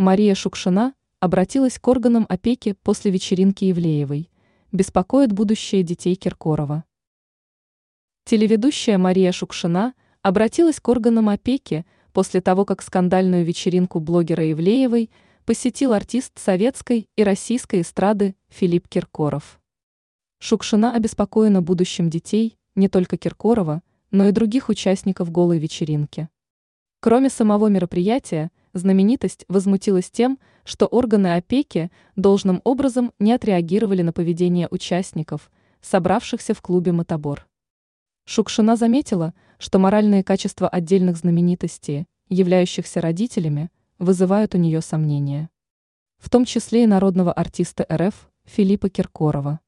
Мария Шукшина обратилась к органам опеки после вечеринки Ивлеевой. Беспокоит будущее детей Киркорова. Телеведущая Мария Шукшина обратилась к органам опеки после того, как скандальную вечеринку блогера Ивлеевой посетил артист советской и российской эстрады Филипп Киркоров. Шукшина обеспокоена будущим детей не только Киркорова, но и других участников голой вечеринки. Кроме самого мероприятия, знаменитость возмутилась тем, что органы опеки должным образом не отреагировали на поведение участников, собравшихся в клубе «Мотобор». Шукшина заметила, что моральные качества отдельных знаменитостей, являющихся родителями, вызывают у нее сомнения. В том числе и народного артиста РФ Филиппа Киркорова.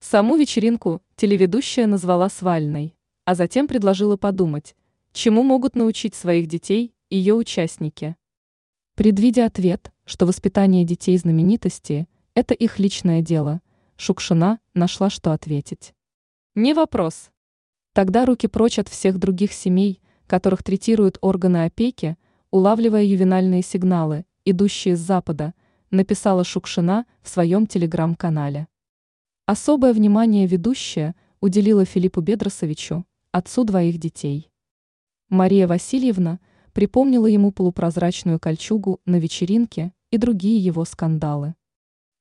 Саму вечеринку телеведущая назвала свальной, а затем предложила подумать, чему могут научить своих детей ее участники. Предвидя ответ, что воспитание детей знаменитости – это их личное дело, Шукшина нашла, что ответить. Не вопрос. Тогда руки прочь от всех других семей, которых третируют органы опеки, улавливая ювенальные сигналы, идущие с Запада, написала Шукшина в своем телеграм-канале. Особое внимание ведущая уделила Филиппу Бедросовичу, отцу двоих детей. Мария Васильевна – припомнила ему полупрозрачную кольчугу на вечеринке и другие его скандалы.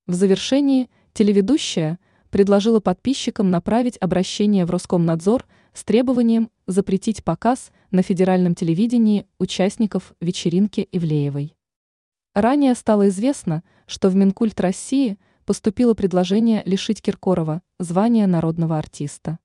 В завершении телеведущая предложила подписчикам направить обращение в Роскомнадзор с требованием запретить показ на федеральном телевидении участников вечеринки Ивлеевой. Ранее стало известно, что в Минкульт России поступило предложение лишить Киркорова звания народного артиста.